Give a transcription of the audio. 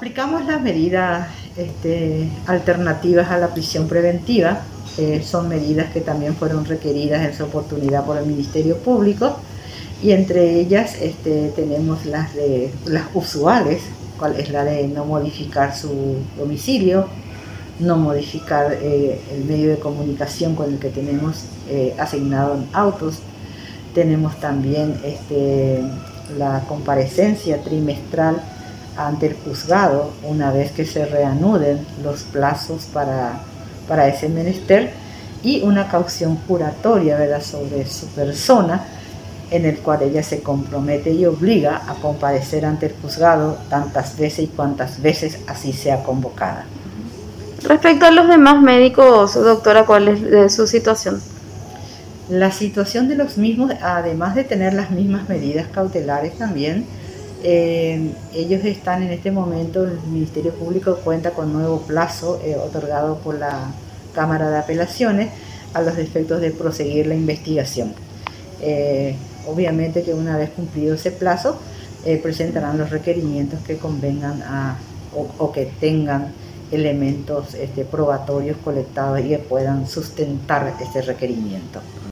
Aplicamos las medidas este, alternativas a la prisión preventiva. son medidas que también fueron requeridas en su oportunidad por el Ministerio Público y entre ellas este, tenemos las, de, las usuales, cual es la de no modificar su domicilio, no modificar eh, el medio de comunicación con el que tenemos eh, asignado en autos. Tenemos también este, la comparecencia trimestral ante el juzgado una vez que se reanuden los plazos para, para ese menester y una caución juratoria ¿verdad? sobre su persona en el cual ella se compromete y obliga a comparecer ante el juzgado tantas veces y cuantas veces así sea convocada. Respecto a los demás médicos, doctora, ¿cuál es su situación? La situación de los mismos, además de tener las mismas medidas cautelares también, eh, ellos están en este momento, el Ministerio Público cuenta con nuevo plazo eh, otorgado por la Cámara de Apelaciones a los efectos de proseguir la investigación. Eh, obviamente que una vez cumplido ese plazo, presentarán los requerimientos que convengan a, o, que tengan elementos este, probatorios colectados y que puedan sustentar este requerimiento.